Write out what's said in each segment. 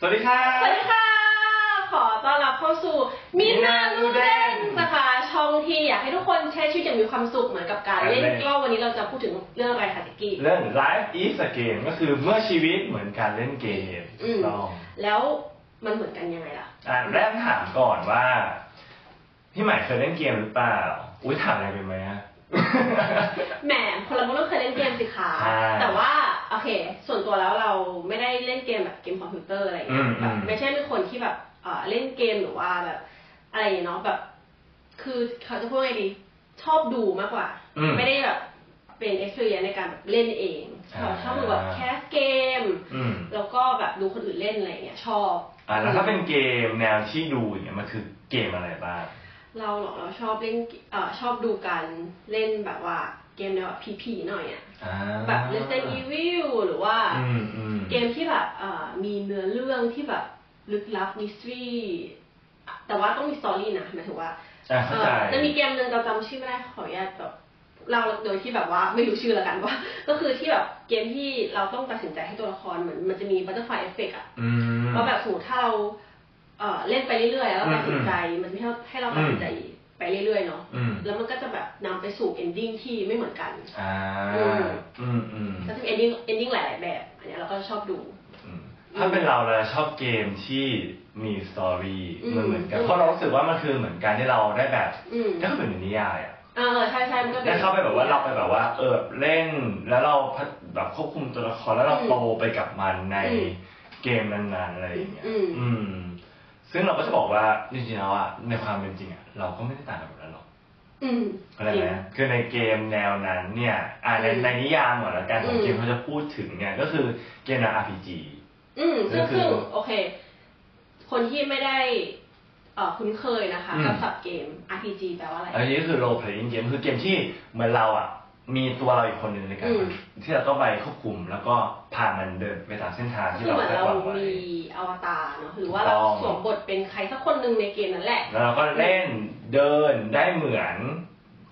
สวัสดีค่ะสวัสดีค่ะ ขอต้อนรับเข้าสู่มินาลูเดนนะคะช่องที่อยากให้ทุกคนใช้ชีวิตอย่างมีความสุขเหมือนกับการเล่นเล่นก็วันนี้เราจะพูดถึงเรื่องอะไรคะจิกกี้เรื่อง Life is a game ก็คือเมื่อชีวิตเหมือนการเล่นเกมอืมต้องแล้วมันเหมือนกันยังไงล่ะ อะแรกถามก่อนว่า พี่ใหม่เคยเล่นเกมหรือเปล่า อุ้ยถามอะไรไปไหมอะ แหมคนเราต้องเคยเล่นเกมสิคะใช่ แต่ว่าโอ เค ส่วนตัวแล้วเราไม่ได้เล่นเกมแบบเกมคอมพิวเตอร์อะไรอย่างเงี้ยอืมแบบอืมไม่ใช่เป็นคนที่แบบเอ่อเล่นเกมหรือว่าแบบอะไรอย่างเงี้ยเนาะแบบ คือเขาจะพูดไงดี ชอบดูมากกว่าอืมไม่ได้แบบเป็น experience ในการแบบเล่นเองอ่าชอบดูแบบ cast เกมอืมแล้วก็แบบดูคนอื่นเล่นอะไรอย่างเงี้ยชอบ อะแล้วถ้าเป็นเกมแนวที่ดูอย่างเงี้ยมันคือเกมอะไรบ้าง เราเหรอเราชอบเล่นเอ่อชอบดูการเล่นแบบว่า เกมแนวแบบผีๆหน่อยอะอ่าแบบ Resident Evil หรือว่าอืมอืมเกมที่แบบเอ่อมีเนื้อเรื่องที่แบบลึกลับ mystery แต่ว่าต้องมี story นะหมายถึงว่าอะเข้าใจเอ่อจะมีเกมหนึ่งเราจำชื่อไม่ได้ขออนุญาตแบบเราโดยที่แบบว่าไม่รู้ชื่อแล้วกันว่า ก็คือที่แบบเกมที่เราต้องตัดสินใจให้ตัวละครเหมือนมันจะมี butterfly effect อะอืมว่าแบบสมมติถ้าเราเอ่อเล่นไปเรื่อยๆแล้วเราตัดสินใจมันจะให้เราให้เราตัดสินใจ ไปเรื่อยๆเนาะอืมแล้วมันก็จะแบบนำไปสู่ ending ที่ไม่เหมือนกันอ่าอืมอืมอืมก็จะมี ending ending หลายๆแบบ อันเนี้ยเราก็ชอบดูอืมถ้าเป็นเราเราชอบเกมที่มี story อืมมันเหมือนกันอืมเพราะเรารู้สึกว่ามันคือเหมือนการที่เราได้แบบอืมก็คือเป็นนิยายอะเออใช่ใช่มันก็ได้เข้าไปแบบว่าเราไปแบบว่า เออเล่นแล้วเราพัฒแบบควบคุมตัวละครแล้วเราอืมโตไปกับมันในอืมเกมนั้นๆอะไรอย่างเงี้ยอืมอืม ซึ่งเราก็จะบอกว่าจริงๆแล้วอะในความเป็นจริงอะเราก็ไม่ได้ต่างกันแบบนั้นหรอกอืมเข้าใจจริไหมงคือในเกมแนวนั้นเนี่ยอ่าในอืมในนิยามก่อนละกันของอืมเกมเขาจะพูดถึงเนี่ยก็คือเกมแนว RPG อืมซึ่งก็คือซึ่งโอเค คนที่ไม่ได้เอ่อคุ้นเคยนะคะอืมกับศัพท์เกม RPG แปลว่าอะไรอันนี้ก็คือ role playing game คือเกมที่เหมือนเราอะ มีตัวเราอีกคนหนึ่งในการอืมที่เราต้องไปควบคุมแล้วก็พามันเดินไปตามเส้นทางก็ที่คือเราเหมือนคาดเราหวังไว้มีอวตารเนาะหรือว่าเราต้องสวมบทเป็นใครสักคนหนึ่งในเกมนั้นแหละ แล้วเราก็เล่นเดินได้เหมือน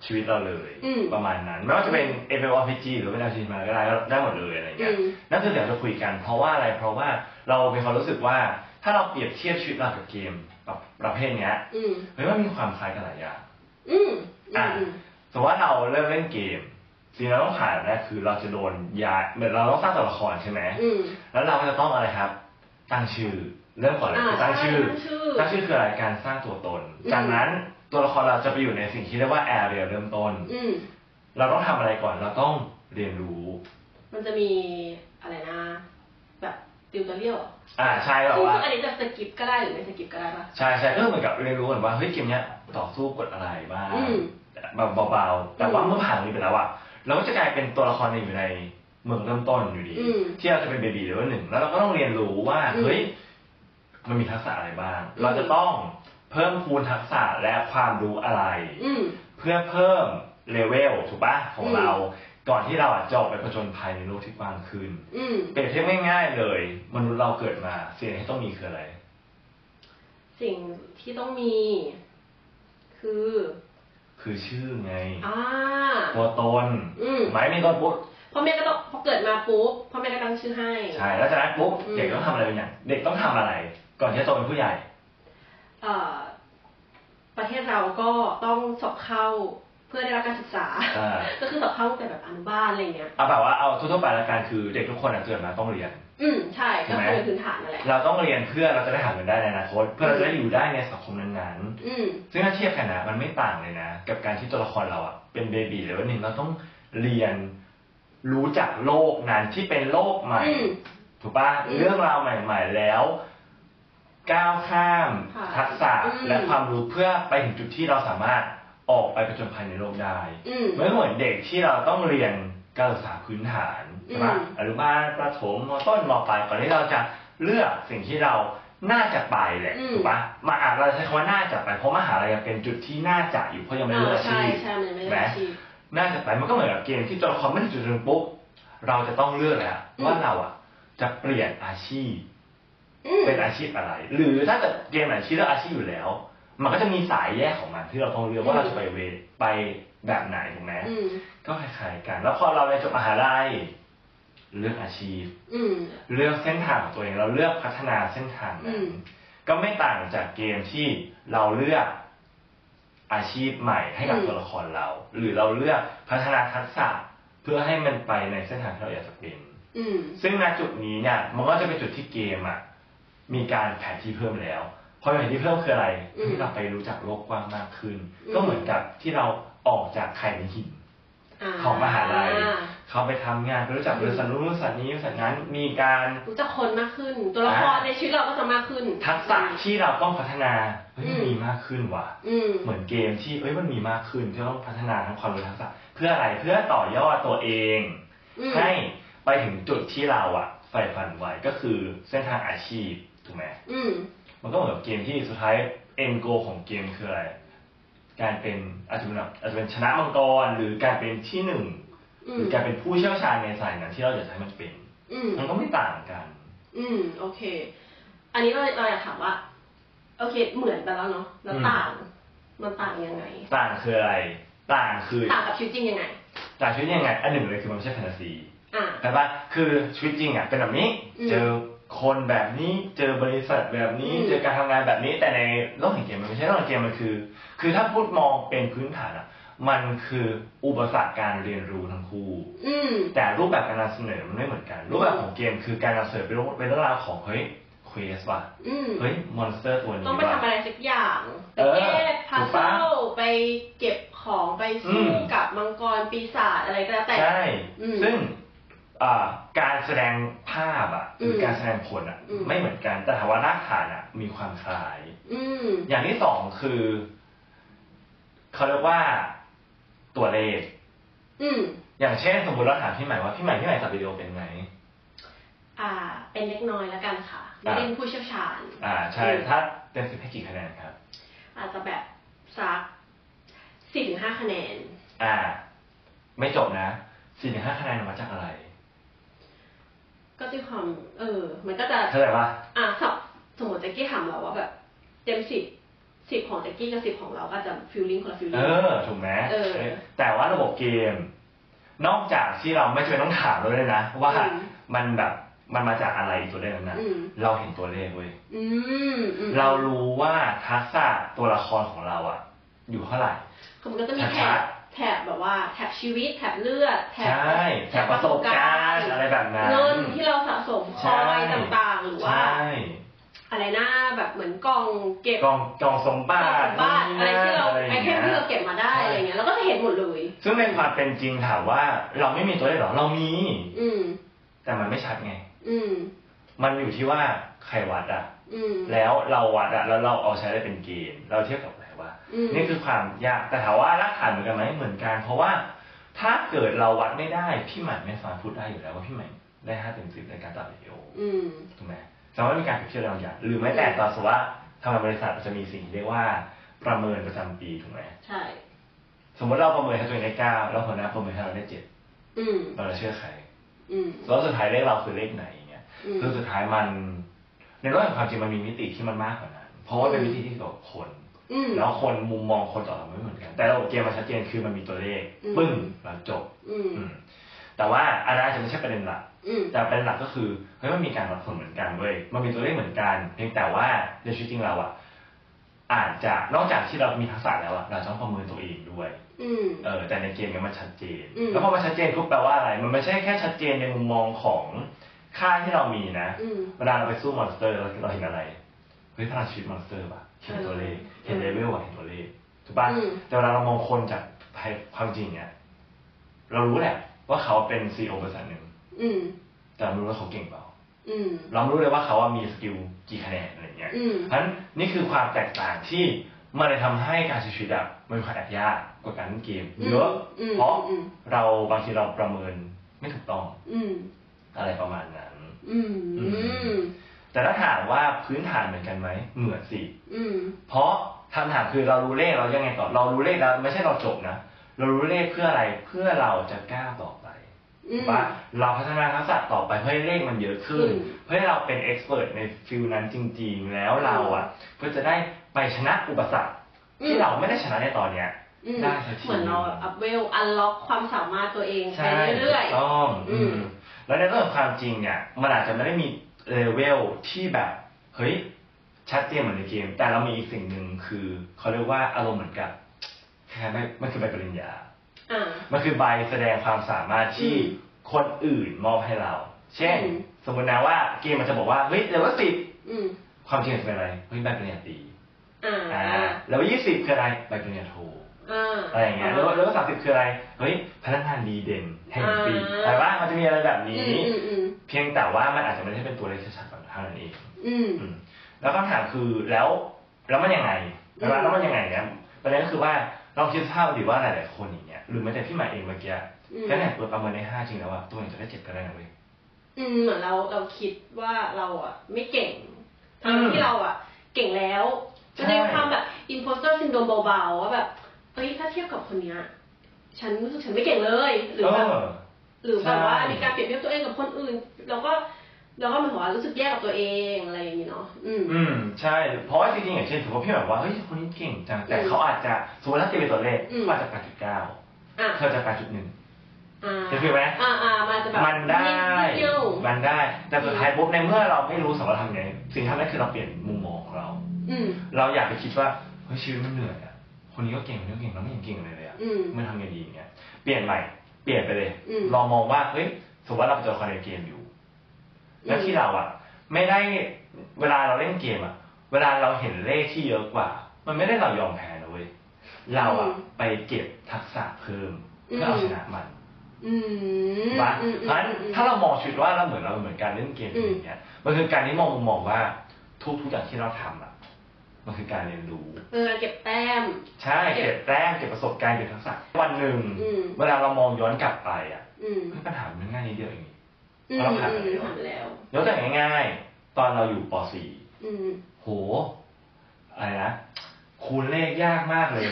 ชีวิตเราเลยอืมประมาณนั้นไม่ว่าจะเป็น MMORPG หรือเป็น RPG มาก็ได้ก็ได้หมดเลยอะไรเงี้ยอืมนั่นคือเดี๋ยวจะคุยกัน เพราะว่าอะไรเพราะว่าเรามีความรู้สึกว่าถ้าเราเปรียบเทียบชีวิตเรากับเกมแบบประเภทเนี้ยอืมเฮ้ยมันมีความคล้ายกันหลายอย่างอืมอือะมอืมสมมติว่าเราเริ่มเล่นเกม สิ่งที่เราต้องผ่านแรกคือเราจะโดนย้ายเหมือนเราต้องสร้างตัวละครใช่ไหมอืม แล้วเราก็จะต้องอะไรครับ ตั้งชื่อเริ่มก่อนเลยคือตั้งชื่อตั้งชื่อ ตั้งชื่อคืออะไรการสร้างตัวตน อืม จากนั้นตัวละครเราจะไปอยู่ในสิ่งที่เรียกว่าแอเรียเริ่มต้น อืม เราต้องทำอะไรก่อนเราต้องเรียนรู้ มันจะมีอะไรนะ แบบติวเตอร์เรียลอ่าใช่แบบซึ่งว่า ซึ่งอันนี้จะสกิปก็ได้หรือไม่สกิปก็ได้ปะ ใช่ใช่ก็เหมือนกับเรียนรู้ก่อนว่าเฮ้ยเกมเนี้ยต่อสู้กดอะไรบ้างอืมแบบเบาๆแต่ว่าอืม เมื่อผ่านตรงนี้ไปแล้วอะ เราก็จะกลายเป็นตัวละครหนึ่งอยู่ในเมืองเริ่มต้นอยู่ดีอืมที่เราจะเป็นเบบีหรือว่าหนึ่งแล้วเราก็ต้องเรียนรู้ว่าอืมเฮ้ยมันมีทักษะอะไรบ้างอืมเราจะต้องเพิ่มพูนทักษะและความรู้อะไรอืมเพื่อเพิ่มเลเวลถูกปะของอืมเราก่อนที่เราอะจะออกไปผจญภัยในโลกที่กว้างขึ้นอืมเปรียบเทียบง่ายๆเลย มนุษย์เราเกิดมาสิ่งที่ต้องมีคืออะไร สิ่งที่ต้องมี คือ คือชื่อไงอ่าตัวตนอืมหมายมีตัวปุ๊บพ่อแม่ก็ต้องพอเกิดมาปุ๊บพ่อแม่ก็ตั้งชื่อให้ ใช่แล้วจากนั้นปุ๊บอืม เด็กต้องทำอะไรเป็นอย่างเด็กต้องทำอะไร ก่อนที่จะโตเป็นผู้ใหญ่ เอ่อประเทศเราก็ต้องสอบเข้าเพื่อได้รับการศึกษา อ่า ก็คือสอบเข้าตั้งแต่แบบอนุบาลอะไรเงี้ย เอาแบบว่าเอาทั่วๆไปละกันคือเด็กทุกคนอะเกิดมาต้องเรียน อืมใช่ใช่ก็ไหมคือเป็นพื้นฐานนั่นแหละเราต้องเรียนเพื่อเราจะได้หาเงินได้ในอนาคตเพื่อเราจะได้อยู่ได้ในสังคมนั้นๆอืมซึ่งถ้าเทียบกันนะมันไม่ต่างเลยนะ กับการที่ตัวละครเราอะเป็นเบบีหรือว่าหนึ่งเราต้องเรียนรู้จักโลกนั้นที่เป็นโลกใหม่อืมถูกปะอืมเรื่องราวใหม่ ๆ แล้ว ก้าวข้ามค่ะทักษะอืมและความรู้เพื่อไปถึงจุดที่เราสามารถออกไปผจญภัยในโลกได้อืมไม่เหมือนเด็กที่เราต้องเรียนการศึกษาพื้นฐาน ใช่ปะอืมอนุบาลประถมมต้นมปลายก่อนที่เราจะเลือกสิ่งที่เราน่าจะไปแหละอืมถูกปะมาอาจเราใช้คำว่าน่าจะไปเพราะมหาลัยยังเป็นจุดที่น่าจะอยู่เพราะยังไม่ได้เลือกอาใช่ชีพใช่มันไม่แหมได้อาชีพน่าจะไปมันก็เหมือนกับเกมที่ตัวละครไม่ถึงจุดหนึ่งปุ๊บเราจะต้องเลือกแล้วอืมว่าเราอะจะเปลี่ยนอาชีพอืมเป็นอาชีพอะไร หรือถ้าเกิดเกมไหนที่เลือกอาชีพอยู่แล้ว มันก็จะมีสายแยกของมันที่เราต้องเลือกว่าเราจะไปเวไปแบบไหนถูกไหมอืมก็คล้ายๆกัน แล้วพอเราเรียนจบมหาลัย เลือกอาชีพ อืม เลือกเส้นทางของตัวเองเราเลือกพัฒนาเส้นทางอืนั้นม ก็ไม่ต่างจากเกมที่เราเลือกอาชีพใหม่ให้กับอืม ตัวละครเรา หรือเราเลือกพัฒนาทักษะเพื่อให้มันไปในเส้นทางที่เราอยากจะเป็น อืม ซึ่งณจุดนี้เนี่ยมันก็จะเป็นจุดที่เกมอะมีการแผนที่เพิ่มแล้วพอแผนที่เพิ่มคืออะไรอืมที่เราไปรู้จักโลกกว้างมากขึ้น อืม ก็เหมือนกับที่เราออกจากไข่ในหินาของมหาลัย เขาไปทำงานไปรู้จักบริษัทนู้นบริษัทนี้บริษัทนั้นมีการรู้จักคนมากขึ้น ตัวละครอ่าในชีวิตเราก็จะมากขึ้น ทักษะที่เราต้องพัฒนาเฮ้ยมันอืมมีมากขึ้นว่ะอืมเหมือนเกมที่เอ้ยมันมีมากขึ้นที่เราต้องพัฒนาทั้งความรู้ทักษะ เพื่ออะไรเพื่อต่อยอดตัวเองอืมให้ไปถึงจุดที่เราอะใฝ่ฝันไว้ก็คือเส้นทางอาชีพถูกไหมอืมมันก็เหมือนกับเกมที่สุดท้าย end goal ของเกมคืออะไรการเป็นอาจจะเป็นแบบอาจจะเป็นชนะมังกรหรือการเป็นที่หนึ่งอื หมรือการเป็นผู้เชี่ยวชาญในสายนั้นที่เราอยากจะให้มันเป็นอืมมันก็ไม่ต่างกัน อืม โอเค อันนี้เราเราอยากถามว่า โอเค เหมือนไปแล้วเนาะแล้วอืมต่าง มันต่างยังไง ต่างคืออะไร ต่างคือ ต่างกับชีวิตจริงยังไง ต่างชีวิตยังไง อันหนึ่งเลยคือมันไม่ใช่แฟนตาซีอ่าแต่ว่าคือชีวิตจริงอะเป็นแบบนี้อืมเจอคนแบบนี้ เจอบริษัทแบบนี้อืมเจอการทำงานแบบนี้ แต่ในโลกแห่งเกมมันไม่ใช่โลกแห่งเกมมันคือ คือถ้าพูดมองเป็นพื้นฐานอะ มันคืออุปสรรคการเรียนรู้ทั้งคู่ อืมแต่รูปแบบการนำเสนอมันไม่เหมือนกัน รูปแบบของเกมคือการนำเสนอเป็นเรื่องเป็นเรื่องราวของเฮ้ยเควสว่ะอืมเฮ้ย monster ตัวนี้ต้องไปว่ะ ทำอะไรสักอย่างไปเออแก้ puzzle ถูกปะไปเก็บของไปอืสู้กับมังกรปีศาจอะไรก็แล้วแต่ ใช่ อืมซึ่งอ่าการแสดงภาพอะหรืออมการแสดงผลอะ อืม ไม่เหมือนกัน แต่ถามว่ารากฐานอะ มีความคล้าย อืม อย่างที่สองคือ เขาเรียกว่า ตัวเลข อืม อย่างเช่นสมมติเราถามพี่ใหม่ว่าพี่ใหม่พี่ใหม่ตัดวิดีโอเป็นไหมอ่า เป็นเล็กน้อยแล้วกันค่ะไม่อ่าได้เป็นผู้เชี่ยวชาญ อ่าใช่อืมถ้าเต็มสิบให้กี่คะแนนครับ อาจจะแบบสักสี่ถึงห้าคะแนน อ่า ไม่จบนะสี่ถึงห้าคะแนนมาจากอะไร ก็ด้วยความเออ มันก็จะเข้าใจปะอะสับสมมติแจ็กกี้ถามเราว่าแบบ เต็มสิบ สิบของแจ็กกี้กับสิบของเราก็จะ feeling คนละ feeling เออถูกไหมเออแต่ว่าระบบเกม นอกจากที่เราไม่จำเป็นต้องถามเลยนะ ว่าอืมมันแบบมันมาจากอะไรตัวเลขนั้นนะอืมเราเห็นตัวเลขเว้ยอืมอืมเรารู้ว่าทักษะตัวละครของเราอะอยู่เท่าไหร่คือมันก็จะมีแถชับดแถบแบบว่าแถบชีวิตแถบเลือดแถบใช่แถบประสบการณ์อะไรแบบนั้นเงินที่เราสะสมคใช่อยต่างๆ หรือว่าใช่ อะไรนะแบบเหมือนกล่องเก็บกองกองสมกล่บัองติสมบัติอะไรที่เราะไอย่งเทงี้มยที่เราเก็บมาได้อะไรเงี้ยเราก็จะเห็นหมดเลย ซึ่งในความเป็นจริงถามว่า เราไม่มีตัวเลขหรอเรามี อืม แต่มันไม่ชัดไง อืม มันอยู่ที่ว่าใครวัดอะอืมแล้วเราวัดอะแล้วเราเอาใช้ได้เป็นเกณฑ์เราเทียบกับอะไรวะอืมนี่คือความยากแต่ถามว่ารากฐานเหมือนกันไหมเหมือนกัน เพราะว่าถ้าเกิดเราวัดไม่ได้พี่ใหม่ไม่สามารถพูดได้อยู่แล้วว่าพี่ใหม่ได้ห้าเต็มสิบในการตัดวิดีโออืมถูกไหม แต่ว่ามีการเปรียบเทียบอะไรบางอย่างหรือไม่แต่ตอนสมมติว่าทำงานบริษัทจะมีสิ่งที่เรียกว่าประเมินประจำปีถูกไหมใช่ สมมติเราประเมินให้ตัวเองได้เก้าแล้วหัวหน้าประเมินให้เราได้เจ็ดอืมเราจะเชื่อใครอืมแล้วสุดท้ายเลขเราคือเลขไหนอย่างเงี้ยอืมคือสุดท้ายมัน ในโลกแห่งความจริงมันมีมิติที่มันมากกว่านั้นเพราะว่าเป็นมิติที่เกี่ยวกับคนอืมแล้วคนมุมมองคนต่อเราไม่เหมือนกัน แต่ระบบเกมมันชัดเจนคือมันมีตัวเลขอืมปึ้งแล้วจบอืมอืมแต่ว่าอันนั้นอาจจะไม่ใช่ประเด็นหลักอืม แต่ประเด็นหลักก็คือเฮ้ยมันมีการวัดผลเหมือนกันเว้ยมันมีตัวเลขเหมือนกันเพียงแต่ว่าในชีวิตจริงเราอะอาจจะนอกจากที่เรามีทักษะแล้วอะเราต้องประเมินตัวเองด้วยอืมเออแต่ในเกมเนี่ยมันชัดเจนอืมแล้วพอมันชัดเจนปุ๊บแปลว่าอะไร มันไม่ใช่แค่ชัดเจนในมุมมองของค่าที่เรามีนะอืมเวลาเราไปสู้ monster เราเราเห็นอะไรเฮ้ยพลังชีวิต monster ป่ะเห็นตัวเลขเห็นเลเวลอะเห็นตัวเลขถูกป่ะอืมแต่เวลาเรามองคนจากภายความจริงเนี่ยเรารู้แหละว่าเขาเป็น CEO บริษัทหนึ่ง อืม แต่เราไม่รู้ว่าเขาเก่งเปล่าอืมเราไม่รู้เลยว่าเขาว่ามีสกิลกี่คะแนนอะไรเงี้ยอืมเพราะฉะนั้นนี่คือความแตกต่างที่มันเลยทำให้การใช้ชีวิตอะมันมีความแอบยากกว่าการเล่นเกมเยอะอืมเพราะอืมเราบางทีเราประเมินไม่ถูกต้องอืมอะไรประมาณนั้นอืมอืมแต่ถ้าถามว่าพื้นฐานเหมือนกันไหมเหมือนสิอืมเพราะคำถามคือเรารู้เลขเรายังไงต่อเรารู้เลขแล้วไม่ใช่เราจบนะเรารู้เลขเพื่ออะไรเพื่อเราจะก้าวต่อไปอืม ว่าเราพัฒนาทักษะต่อไปเพื่อให้เลขมันเยอะขึ้นอืมเพื่อให้เราเป็น expert ใน field นั้นจริง ๆ แล้วเราอะเพื่อจะได้ไปชนะอุปสรรคที่อืมเราไม่ได้ชนะในตอนเนี้ยอืมได้สักทีเหมือนเรา upเวล unlock ความสามารถตัวเองไปใช่เรื่อยถูกต้องอืมอืมแล้วในเรื่องของความจริงเนี่ยมันอาจจะไม่ได้มีเลเวลที่แบบเฮ้ยชัดเจนเหมือนในเกม แต่เรามีอีกสิ่งหนึ่งคือเขาเรียกว่าอารมณ์เหมือนกับคล้ายๆไม่มันคือใบปริญญา อ่า มันคือใบแสดงความสามารถที่อืมคนอื่นมอบให้เรา เช่น อืม สมมตินะว่าเกมมันจะบอกว่าเฮ้ยเลเวลสิบอืมความจริงจะเป็นอะไรเฮ้ยใบปริญญาตรีอ่าอ่าเลเวลยี่สิบคืออะไรใบปริญญาโทอ่าอะไรอย่างเงี้ยแล้วแล้วสามสิบคืออะไรเฮ้ยพนักงานดีเด่นแห่งปีอ่าอะไรว่ามันจะมีอะไรแบบอืนี้ มอืมอืมเพียงแต่ว่ามันอาจจะไม่ได้เป็นตัวเลขชัดๆแบบเท่านั้นเอง อืม อืมแล้วคำถามคือแล้วแล้วมันยังไงใช่ไหมอืม แล้วมันยังไงเนี่ยประเด็นก็คือว่า ลองคิดภาพดิว่าหลายๆคนอย่างเงี้ยหรือแม้แต่พี่หมายเองเมื่อกี้อืมแค่เนี่ยตัวประเมินในห้าจริงแล้วว่าตัวเองจะได้เจ็ดก็ได้นะเว้ยอืมเหมือนเราเราคิดว่าเราอะ ไม่เก่งอืทั้งมที่เราอะ เก่งแล้วใช่จะได้ความแบบ imposter syndrome เบาๆว่าแบบเอ้ยถ้าเทียบกับคนเนี้ยฉันรู้สึกฉันไม่เก่งเลย หรือเอแบบอหรือแบบว่าใช่มีการเปรียบเทียบตัวเองกับคนอื่น เราก็ เราก็เหมันบอกว่ารู้สึกแย่กับตัวเองอะไรอย่างนี้เนาะ อืม อืม ใช่ เพราะว่าจริงๆอย่างเช่นถือว่าพี่แบบว่าเฮ้ยคนนี้เก่งจัง แต่อืมเขาอาจจะสมมติถ้าตีเป็นตัวเลขอืม เขาอาจจะแปดจุดเก้าอะเธอจะแปดจุดหนึ่งอ่าเห็นไหมอ่าอ่ามันจะแบบมันได้นิเดียวมันได้ แต่สุดท้ายปุ๊บในเมื่อเราไม่รู้สมมติเราทำไง สิ่งที่ทำได้คือเราเปลี่ยนมุมมองของเรา อืม เราอยากไปคิดว่าเฮ้ยชีวิตมันเหนื่อยอะคนนี้ก็เก่งคนนี้ก็เก่งเราไม่เห็นเก่งเลยเลยอะอืมมันทำไงดีอย่างเงี้ย เปลี่ยนใหม่ เปลี่ยนไปเลย อืม ลองมองว่าเฮ้ยสมมติว่าเราเป็นตัวละครในเกมอยู่ แล้วที่เราอะไม่ได้เวลาเราเล่นเกมอะเวลาเราเห็นเลขที่เยอะกว่า มันไม่ได้เรายอมแพ้นะเว้ยเราอะอืมไปเก็บทักษะเพิ่มเพื่อเอาอืมชนะมันอืมว่าอืมเพราะฉะนั้นอืมถ้าเรามองชีวิตว่าเราเหมือนเราเหมือนการเล่นเกมอืมอย่างเงี้ย มันคือการที่มองมุมมองว่าทุกทุกอย่างที่เราทำอะมันคือการเรียนรู้ เออเก็บแต้ม ใช่เก็บแต้มเก็บประสบการณ์เก็บทักษะวันหนึ่งอืมเวลาเรามองย้อนกลับไปอะอืมเฮ้ยปัญหามันง่ายนิดเดียวเอง อืมเราผ่านอืไปมแล้วผ่านไปแล้วยกตัวอย่างง่ายๆ ตอนเราอยู่ปอืม .4 โห อะไรนะ คูณเลขยากมากเลย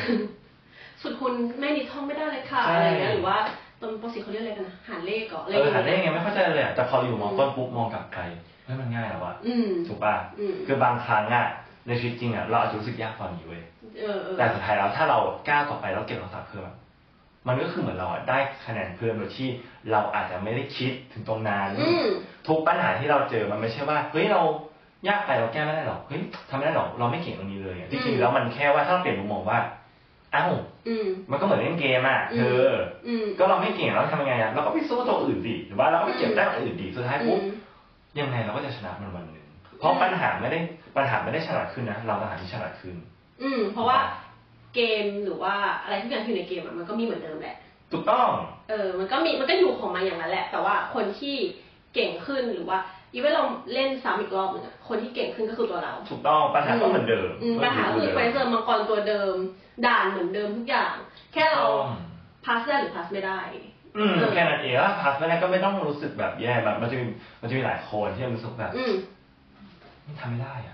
สุดคุณแม่นิดท่องไม่ได้เลยค่ะใช่อะไรเงี้ยหรือว่าตอนป .4 เขาเรียกอะไรกันนะหารเลขเหรออะไรเอองี้ยหาเลขไงไม่เข้าใจเลยอะแต่พออยู่มองต้นปุ๊บมองกลับไกลเฮ้ยมันง่ายแล้วอะอืมถูกป่ะอืมคือบางครั้งอะในชีวิตจริงอะเราอาจจะรู้สึกยากตอนนี้เว้ยเออเออแต่สุดท้ายแล้วถ้าเราก้าวต่อไปแล้วเก็บทักษะเพิ่มอะ มันก็คือเหมือนเราอะได้คะแนนเพิ่มโดยที่เราอาจจะไม่ได้คิดถึงตรงนั้นอืมทุกปัญหาที่เราเจอมันไม่ใช่ว่าเฮ้ยเรายากไปเราแก้ไม่ได้หรอกเฮ้ยทำไม่ได้หรอกเราไม่เก่งตรงนี้เลยอะที่จริงแล้วมันแค่ว่าถ้าเราเปลี่ยนมุมมองว่าอ้าวอืมมันก็เหมือนเล่นเกมอะเธอออืมก็เราไม่เก่งเราทำยังไงอะเราก็ไปสู้ตัวอื่นดิหรือว่าเราก็ไปเก็บได้ตัวอื่นดิสุดท้ายอืปุ๊บมยังไงเราก็จะชนะมันวันหนึ่งเพราะปัญหาไม่ได้ปัญหาไม่ได้ฉลาดขึ้นนะเราต่างหากที่ฉลาดขึ้น อืม เพราะว่า เกมหรือว่าอะไรทุกอย่างที่อยู่ในเกมอะมันก็มีเหมือนเดิมแหละ ถูกต้อง เออ มันก็มีมันก็อยู่ของมันอย่างนั้นแหละ แต่ว่าคนที่เก่งขึ้นหรือว่า even เราเล่นซ้ำอีกรอบหนึ่งอะคนที่เก่งขึ้นก็คือตัวเรา ถูกต้องปัญหาก็เหมือนเดิมอืมปัญหาก็คือ quest เจอมังกรตัวเดิม ด่านเหมือนเดิมทุกอย่าง แค่เราต้อง pass ได้หรือ pass ไม่ได้ อืมแค่นั้นเองแล้วพาสไม่ได้ก็ไม่ต้องรู้สึกแบบแย่แบบมันจะมีมันจะมีหลายคนที่รู้สึกแบบอืม ไม่ทำไม่ได้อะเออ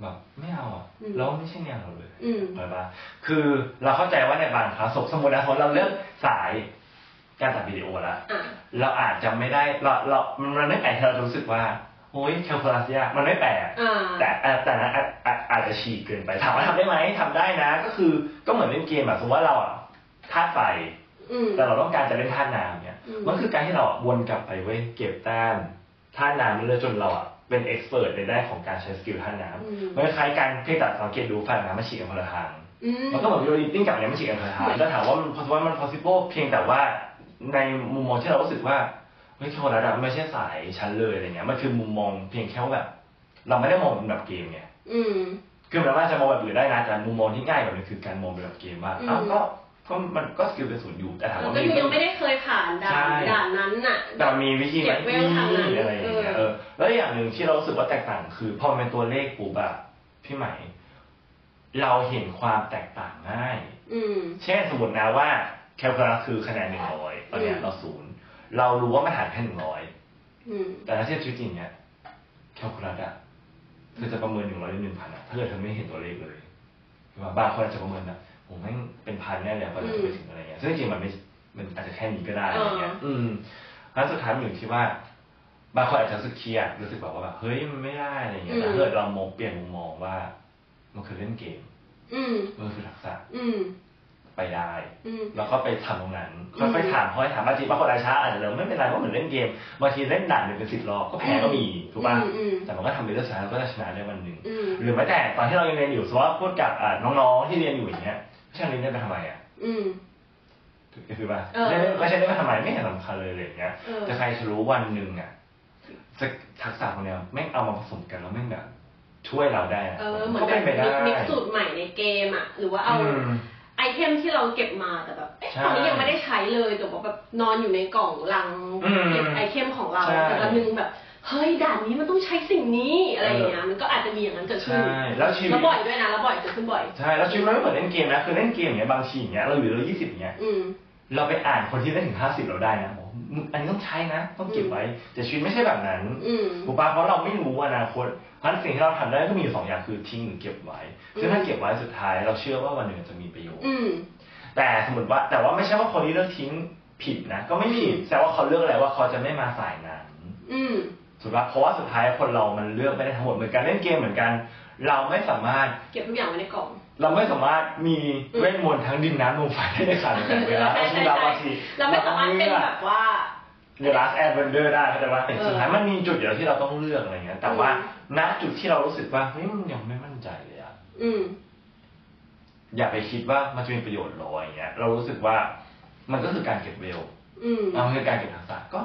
แบบไม่เอาอะอืมแล้วไม่ใช่แนวเราเลยอืมเข้าใจปะคือเราเข้าใจว่าในบางคลาสสมมตินะสมมติเราเลือกสายการตัดวิดีโอแล้วอะเราอาจจะไม่ได้เราเรามันไม่แปลกที่เราจะรู้สึกว่าโอ้ยแคลคูลัสยากมันไม่แปลกอ่าแต่แต่แต่นั้นอาจอาจอาจจะฉีกเกินไปถามว่าทำได้ไหมทำได้นะ ก็คือก็เหมือนเล่นเกมแบบสมมติว่าเราอะธาตุไฟอืมแต่เราต้องการจะเล่นธาตุน้ำเนี่ยอืมมันคือการที่เราอะวนกลับไปเว้ยเก็บแต้มธาตุน้ำเรื่อยๆจนเราอะ เป็น expert ในด้านของการใช้ skill ธาตุน้ำอืมมันคล้ายๆการเพียงแต่สังเกตดูฝั่งน้ำมันฉีกกันคนละทางอืมมันก็เหมือน video editing กับอันเนี้ยมันฉีกกันคนละทางแล้วถามว่ามันพอว่ามัน possible เพียงแต่ว่าในมุมมองที่เรารู้สึกว่าเฮ้ยคนละระดับไม่ใช่สายฉันเลยอะไรเงี้ยมันคือมุมมองเพียงแค่ว่าแบบ เราไม่ได้มองเป็นแบบเกมไงอืมคือแม้ว่าจะมองแบบอื่นได้นะแต่มุมมองที่ง่ายกว่านี้คือการมองเป็นแบบเกมว่าอืมอ้าวก็ ก็มันก็ skill เป็นศูนย์อยู่แต่ถามแล้วว่าก็มียังไม่ได้เคยผ่านด่านใช่ด่านนั้นน่ะ แต่มันมีวิธีไหมเก็บเวลทางนั้นอะไรอย่างเงี้ยเออเออแล้วอย่างหนึ่งที่เรารู้สึกว่าแตกต่างคือ พอมันเป็นตัวเลขปุ๊บอะพี่ใหม่เราเห็นความแตกต่างง่าย อืม เช่นสมมตินะว่าแคลคูลัสคือคะแนนหนึ่งร้อยตอนเนี้ยอืม เราศูนย์เรารู้ว่ามันหารแค่หนึ่งร้อยอืม แต่ถ้าเทียบชีวิตจริงเนี่ยแคลคูลัสอะเธอจะประเมินหนึ่งร้อยหรือหนึ่งพันอะถ้าเกิดเธอไม่เห็นตัวเลขเลยใช่ปะบางคนอาจจะประเมินแบบ ผมแม่งเป็นพันแน่เลยกว่าจะไปถึงอะไรเงี้ยซึ่งจริงๆมันไม่มันอาจจะแค่นี้ก็ได้อะไรเงี้ย อืมแล้วสุดท้ายมันอยู่ที่ว่าบางคนอาจจะรู้สึกเครียดรู้สึกแบบว่าแบบเฮ้ยมันไม่ได้อะไรเงี้ยแต่อืมถ้าเกิดเรามองเปลี่ยนมุมมองว่า มันคือเล่นเกม อืมมันคือทักษะอืมไปได้อืมแล้วก็ไปทำตรงนั้นอืค่อยมๆถามค่อยๆถามบางทีบางคนอาจจะช้าอาจจะเร็วไม่เป็นไรเพราะเหมือนเล่นเกมบางทีเล่นด่านหนึ่งเป็นสิบรอบก็แพ้ก็มีถูกป่ะอืมอืมแต่มันก็ทำไปเรื่อยๆแล้วก็จะชนะได้วันหนึ่งอืมหรือแม้แต่ตอนที่เรายังเรียนอยู่สมมติว่าพูดกับอ่าน้องๆที่เรียนอยู่อย่างเงี้ย ช่างเรียนได้ไปทำไมอะอืมคือป่ะเออเล่นไม่ใช่ได้ไปทำไมไม่เห็นสำคัญเลยอะไรอย่างเงี้ยเออแต่ใครจะรู้วันหนึ่งอะจะทักษะพวกเนี้ยแม่งเอามาผสมกันแล้วแม่งแบบช่วยเราได้ะเออเหมือนก็แบเป็บนไปได้มิกซ์สูตรใหม่ในเกมอะ หรือว่าเอาอืม item ที่เราเก็บมาแต่แบบเอ๊ะใช่ตอนนี้ยังไม่ได้ใช้เลยแต่ว่าแบบนอนอยู่ในกล่องลังอืมเก็บ item ของเราใช่แต่วันหนึ่งแบบ เฮ้ยด่านนี้มันต้องใช้สิ่งนี้อะไรอย่างเงี้ยมันก็อาจจะมีอย่างนั้นเกิดขึ้นใช่แล้วชีวิต แล้วบ่อยด้วยนะแล้วบ่อยเกิดขึ้นบ่อย ใช่แล้วชีวิตมันไม่เหมือนเล่นเกมนะคือเล่นเกมอย่างเงี้ยบางทีอย่างเงี้ยเราอยู่เรายี่สิบเงี้ยอืม เราไปอ่านคนที่เล่นถึงห้าสิบเราได้นะบอกมึงอันนี้ต้องใช้นะ ต้องเก็บไว้แต่ชีวิตไม่ใช่แบบนั้นอืม ถูกปะเพราะเราไม่รู้อนาคตเพราะฉะนั้นสิ่งที่เราทำได้ก็มีอยู่สองอย่างคือทิ้งหรือเก็บไว้ซึ่งถ้าเก็บไว้สุดท้ายเราเชื่อว่าวันหนึ่งจะมีประโยชน์ อืม แต่สมมติว่าแต่ว่าไม่ใช่ว่าคนที่เลือกทิ้งผิดนะ ก็ไม่ผิดแต่ว่าเขาเลือกอะไรว่าเขาจะไม่มาสายนั้น อืม ถูกปะเพราะว่าสุดท้ายคนเรามันเลือกไม่ได้ทั้งหมดเหมือนกันเล่นเกมเหมือนกัน เราไม่สามารถ เก็บทุกอย่างไว้ในกล่อง เราไม่สามารถมีเวทมนต์ทั้งดินน้ำลมไฟได้ในขณะเดียวกันเวลาใช่เอาชีใช่วิตเราใช่บางทีเราไม่สามารถเป็นแบบว่าเดลัส adventure ได้เข้าใจปะแต่เออสุดท้ายมันมีจุดเดียวที่เราต้องเลือกอะไรเงี้ยแต่ว่าอืมณจุดที่เรารู้สึกว่าเฮ้ยมันยังไม่มั่นใจเลยอะอืมอย่าไปคิดว่ามันจะมีประโยชน์หรออย่างเงี้ย เรารู้สึกว่ามันก็คือการเก็บเวลอืมเอาคือการเก็บทักษะก็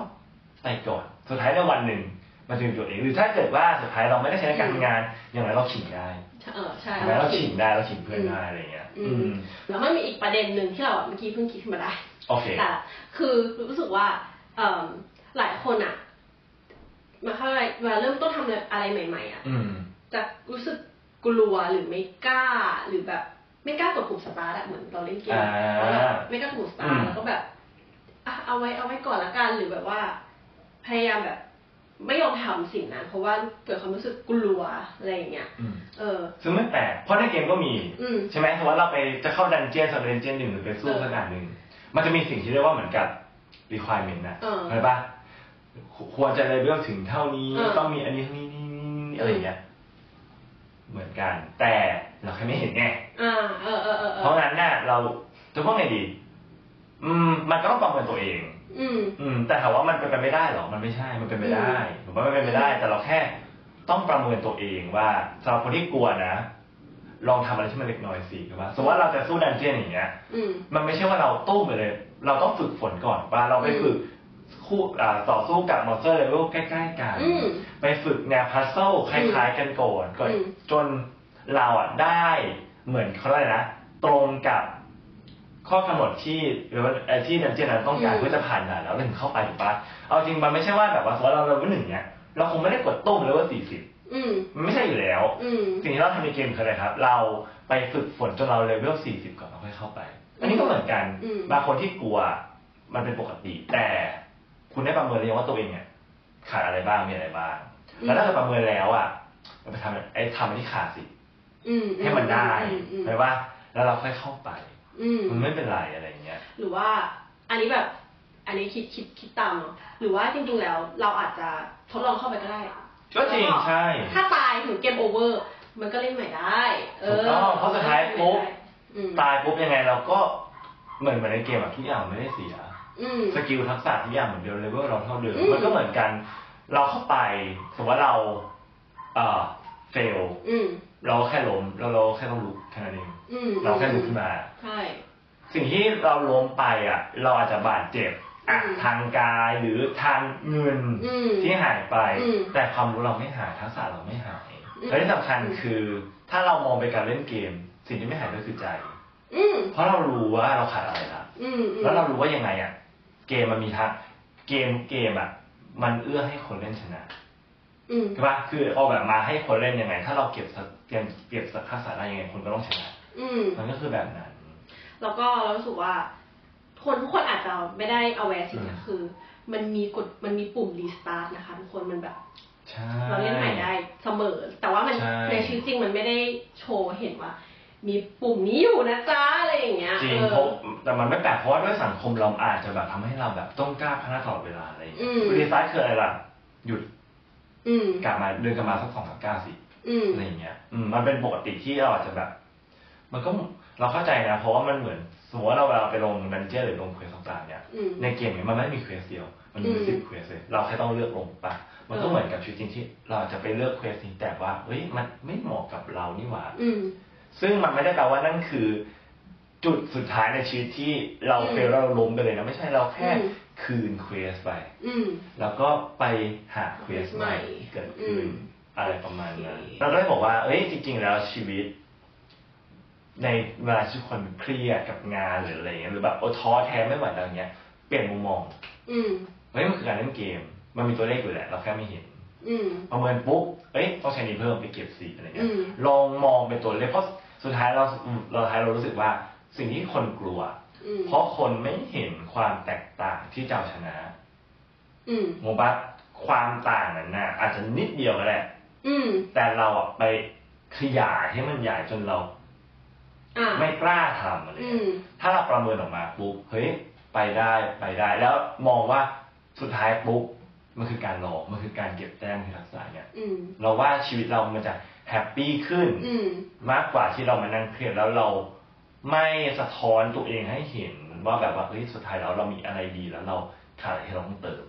ไปก่อนสุดท้ายในวันหนึ่ง มันจะมีประโยชน์เองหรือถ้าเกิดว่าสุดท้ายเราไม่ได้ใช้ในการทำงาน อย่างไรเราขิงได้เออใช่อย่างไรเราขิงได้เราขิงเพื่อนได้อะไรเงี้ย อือืมมแล้วมันมีอีกประเด็นหนึ่งที่เราเมื่อกี้เพิ่งคิดขึ้นมาได้โอเคแต่คือรู้สึกว่าเอิ่มหลายคนอะมาเข้าอะไรเวลาเริ่มต้นทำอะไรใหม่ ๆ อะอืมจะรู้สึกกลัวหรือไม่กล้าหรือแบบไม่กล้ากดปุ่มสตาร์ทอะเหมือนเราเล่นเกมอ่าแล้วแบบไม่กล้ากดปุ่มสตาอืมแล้วก็แบบอะเอาไว้เอาไว้ก่อนละกันหรือแบบว่า พยายามแบบ ไม่ยอมทำสิ่งนั้น เพราะว่าเกิดความรู้สึกกลัวอะไรอย่างเงี้ยอืมเออ ซึ่งไม่แปลกเพราะในเกมก็มีอืมใช่ไหมสมมติว่าเราไปจะเข้าดันเจียนสักดันเจียนหนึ่งหรือไปสู้เออสักด่านหนึ่ง มันจะมีสิ่งที่เรียกว่าเหมือนกับ requirement นะเออเข้าใจปะควรจะเลเวลถึงเท่านี้เออต้องมีอันนี้เท่านี้นี่นี่นี่อะไรอย่างเงี้ย เหมือนกัน แต่เราแค่ไม่เห็นไงอ่าเออเออเออเอเพราะองั้นน่ะเราจะพูดไงดี อืม มันก็ต้องประเมินตัวเอง อืม อืม แต่ถามว่ามันเป็นไปไม่ได้หรอ มันไม่ใช่ มันเป็นไปได้ผมว่ามันเป็นไปได้ แต่เราแค่ต้องประเมินตัวเองว่าสำหรับคนที่กลัวนะลองทำอะไรที่มันเล็กน้อยสิคือว่าสมมติว่าเราจะสู้ dungeon อย่างเงี้ยอืมมันไม่ใช่ว่าเราตู้มไปเลย เราต้องฝึกฝนก่อนว่าเราไปฝึกคู่อ่าต่อสู้กับ monster level ใกล้ๆกันอืมไปฝึกแนว puzzle คล้ายๆกันก่อนก่อนอืมจนเราอะได้เหมือนเขาเรียกอะไรนะ ตรงกับ ข้อกำหนดที่หรือว่าไอ้ที่ dungeon นั้นต้องการเพื่อจะผ่านด่านแล้วเราถึงเข้าไปถูกปะเอาจริงมันไม่ใช่ว่าแบบว่าสมมติเราเลเวลหนึ่งเนี้ยเราคงไม่ได้กดตุ้มเลเวลสี่สิบอืม มันไม่ใช่อยู่แล้ว อืม สิ่งที่เราทำในเกมคืออะไรครับ เราไปฝึกฝนจนเราเลเวล 40 ก่อนเราค่อยเข้าไป อันนี้ก็เหมือนกัน อืม บางคนที่กลัวมันเป็นปกติ แต่คุณได้ประเมินหรือยังว่าตัวเองเนี่ยขาดอะไรบ้าง มีอะไรบ้าง แล้วถ้าเกิดประเมินแล้วอะเราไปทำไอ้ทำอันที่ขาดสิ อืมให้มันได้อืมอืมใช่ปะแล้วเราค่อยเข้าไปอื มมันไม่เป็นไรอะไรเงี้ย หรือว่าอันนี้แบบ อันนี้คิดคิดคิดตามเนาะหรือว่าจริงๆแล้ว เราอาจจะทดลองเข้าไปก็ได้ก็จริงแล้วใช่ ถ้าตายถึง game over มันก็เล่นใหม่ได้ เออถูกต้องเพราะสุดท้ายปุ๊บอืมตายปุ๊บยังไงเราก็เหมือนเหมือนในเกมอะทุกอย่างไม่ได้เสียอืม skill ทักษะทุกอย่างเหมือนเดิมเลเวลเราเท่าเดิมอืมมันก็เหมือนกัน เราเข้าไปสมมติว่าเราเอ่อ failอืมเราแค่ล้มแล้วเราแค่ต้องลุกแค่นั้นเองอืม เราแค่ลุกขึ้นมา ใช่ สิ่งที่เราล้มไปอะ เราอาจจะบาดเจ็บอะอืมทางกายหรือทางเงินอืมที่หายไปอืมแต่ความรู้เราไม่หายทักษะเราไม่หายอืมและที่สำคัญคือ ถ้าเรามองไปการเล่นเกม สิ่งที่ไม่หายก็คือใจอืมเพราะเรารู้ว่าเราขาดอะไรละอืมอืมแล้วเรารู้ว่ายังไงอะ เกมมันมีทักเกมเกมอะ มันเอื้อให้คนเล่นชนะอืมใช่ปะคือเอาแบบมาให้คนเล่นยังไง ถ้าเราเก็บสักเกมเก็บสักทักษะได้ยังไงคนก็ต้องชนะ อืม มันก็คือแบบนั้น แล้วก็เรารู้สึกว่า คนทุกคนอาจจะไม่ได้ aware สิ่งนี้อืมคือ มันมีกดมันมีปุ่ม restart นะคะทุกคนมันแบบใช่เราเล่นใหม่ได้เสมอ แต่ว่ามันใช่ในชีวิตจริงมันไม่ได้โชว์เห็นว่า มีปุ่มนี้อยู่นะจ๊ะอะไรอย่างเงี้ยจริงเออเพราะแต่มันไม่แปลกเพราะว่าด้วยสังคมเราอาจจะแบบทำให้เราแบบต้องกล้าพัฒนาตลอดเวลาอะไรอย่างเงี้อืม reset คืออะไรล่ะ หยุดอืมกลับมาเดินกลับมาสักสองสามก้าวสิอืมอะไรอย่างเงี้ย อืมมันเป็นปกติที่เราอาจจะแบบ มันก็เราเข้าใจนะ เพราะว่ามันเหมือนสมมติว่าเราเวลาไปลง dungeon หรือลง quest ต่างๆเนี่ยอืมในเกมเนี่ยมันไม่ได้มี quest เดียว มันมีอืมสิบ quest เลยเราแค่ต้องเลือกลงปะมันก็เออเหมือนกับชีวิตจริงที่ เราอาจจะไปเลือก quest นี้แต่ว่าเฮ้ยมันไม่เหมาะกับเรานี่หว่าอืมซึ่งมันไม่ได้แปลว่านั่นคือ จุดสุดท้ายในชีวิตที่เราอืม fail แล้วเราล้มไปเลยนะไม่ใช่เราแค่อืมคืน quest ไปอืมแล้วก็ไปหา quest ใหม่ใหม่เกิดขึ้นอืมอะไรประมาณนั้นโอเคเราก็เลยบอกว่าเอ้ยจริง ๆ แล้วชีวิต ในเวลาที่คนเครียดกับงานหรืออะไรเงี้ยหรือแบบโอ้ท้อแท้ไม่ไหวแล้วเงี้ยเปลี่ยนมุมมองอืมเฮ้ยมันคือการเล่นเกม มันมีตัวเลขอยู่แหละ เราแค่ไม่เห็นอืมประเมินปุ๊บเอ้ยต้องใช้นี้เพิ่มไปเก็บสีอะไรเงี้ยอืมลองมองเป็นตัวเลขเพราะสุดท้ายเราเราท้ายเรารู้สึกว่าสิ่งที่คนกลัวอืมเพราะคนไม่เห็นความแตกต่างที่จะเอาชนะอืมโมบัสความต่างนั้นน่ะอาจจะนิดเดียวก็แหละอืมแต่เราอะไปขยายให้มันใหญ่จนเราอ่า ไม่กล้าทำอะไรอืเงี้ยมถ้าเราประเมินออกมาปุ๊บเฮ้ยไปได้ไปได้ แล้วมองว่าสุดท้ายปุ๊บมันคือการหลอกมันคือการเก็บแต้มที่รักษาเนี่ยอืมเราว่าชีวิตเรามันจะแฮปปี้ขึ้นอืมมากกว่าที่เรามานั่งเครียดแล้วเราไม่สะท้อนตัวเองให้เห็นว่าแบบว่าเฮ้ยสุดท้ายแล้วเรามีอะไรดีแล้วเราขาดอะไรที่เราต้องเติม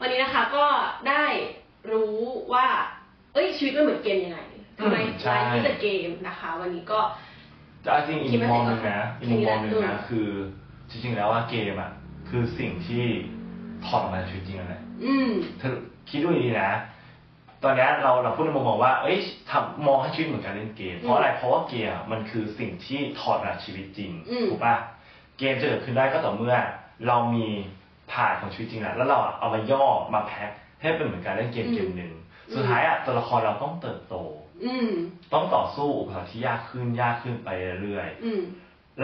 วันนี้นะคะก็ได้รู้ว่า เอ้ยชีวิตมันเหมือนเกมยังไงทำไมอืมใช่ไลฟ์ที่จะเกมนะคะ วันนี้ก็ จะเอาจริงอีกคิดมุว่ามมองหนึ่งนะเสร็อีจกแล้วมุมมองหนึ่งอืนะมคือจริงๆแล้วว่าเกมอะคือสิ่งที่ถอดออกมาจากชีวิตจริงนั่นแหละอืม เธอคิดดูดีๆนะ ตอนเนี้ยเราเราพูดในมุมมองว่า เอ้ยทำมองให้ชีวิตเหมือนการเล่นเกม เพราะอะไร เพราะว่าเกมอะมันคือสิ่งที่ถอดมาจากชีวิตจริง อืม ถูกปะเกมจะเกิดขึ้นได้ก็ต่อเมื่อ เรามีผ่านของชีวิตจริงแล้วแล้วเราอะเอามาย่อมาแพ็คให้เป็นเหมือนการเล่นเกมเกมหนึ่ง สุดท้ายอะตัวละครเราต้องเติบโตอืม ต้องต่อสู้อุปสรรคที่ยากขึ้นยากขึ้นไปเรื่อยๆอืม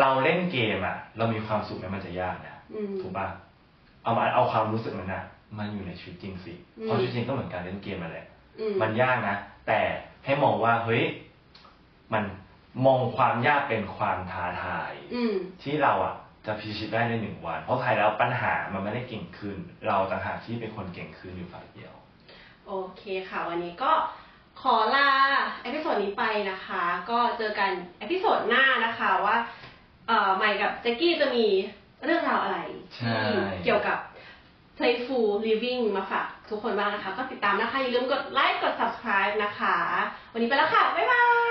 เราเล่นเกมอะ เรามีความสุขไหมมันจะยากนะอืมถูกปะเอามาเอาความรู้สึกนั้นนะมาอยู่ในชีวิตจริงสิอืมเพราะชีวิตจริงก็เหมือนการเล่นเกมนั่นแหละอืมมันยากนะแต่ให้มองว่าเฮ้ยมันมองความยากเป็นความท้าทายอืมที่เราอะจะพิชิตได้ในหนึ่งวัน เพราะท้ายแล้วปัญหามันไม่ได้เก่งขึ้น เราต่างหากที่เป็นคนเก่งขึ้นอยู่ฝ่ายเดียว โอเคค่ะ วันนี้ก็ ขอลา episode นี้ไปนะคะ ก็เจอกัน episode หน้านะคะว่าเอ่อใหม่กับแจ็กกี้จะมีเรื่องราวอะไรใช่ที่เกี่ยวกับ playful living มาฝากทุกคนบ้างนะคะ ก็ติดตามนะคะ อย่าลืมกดไลค์กด subscribe นะคะ วันนี้ไปแล้วค่ะ บ๊ายบาย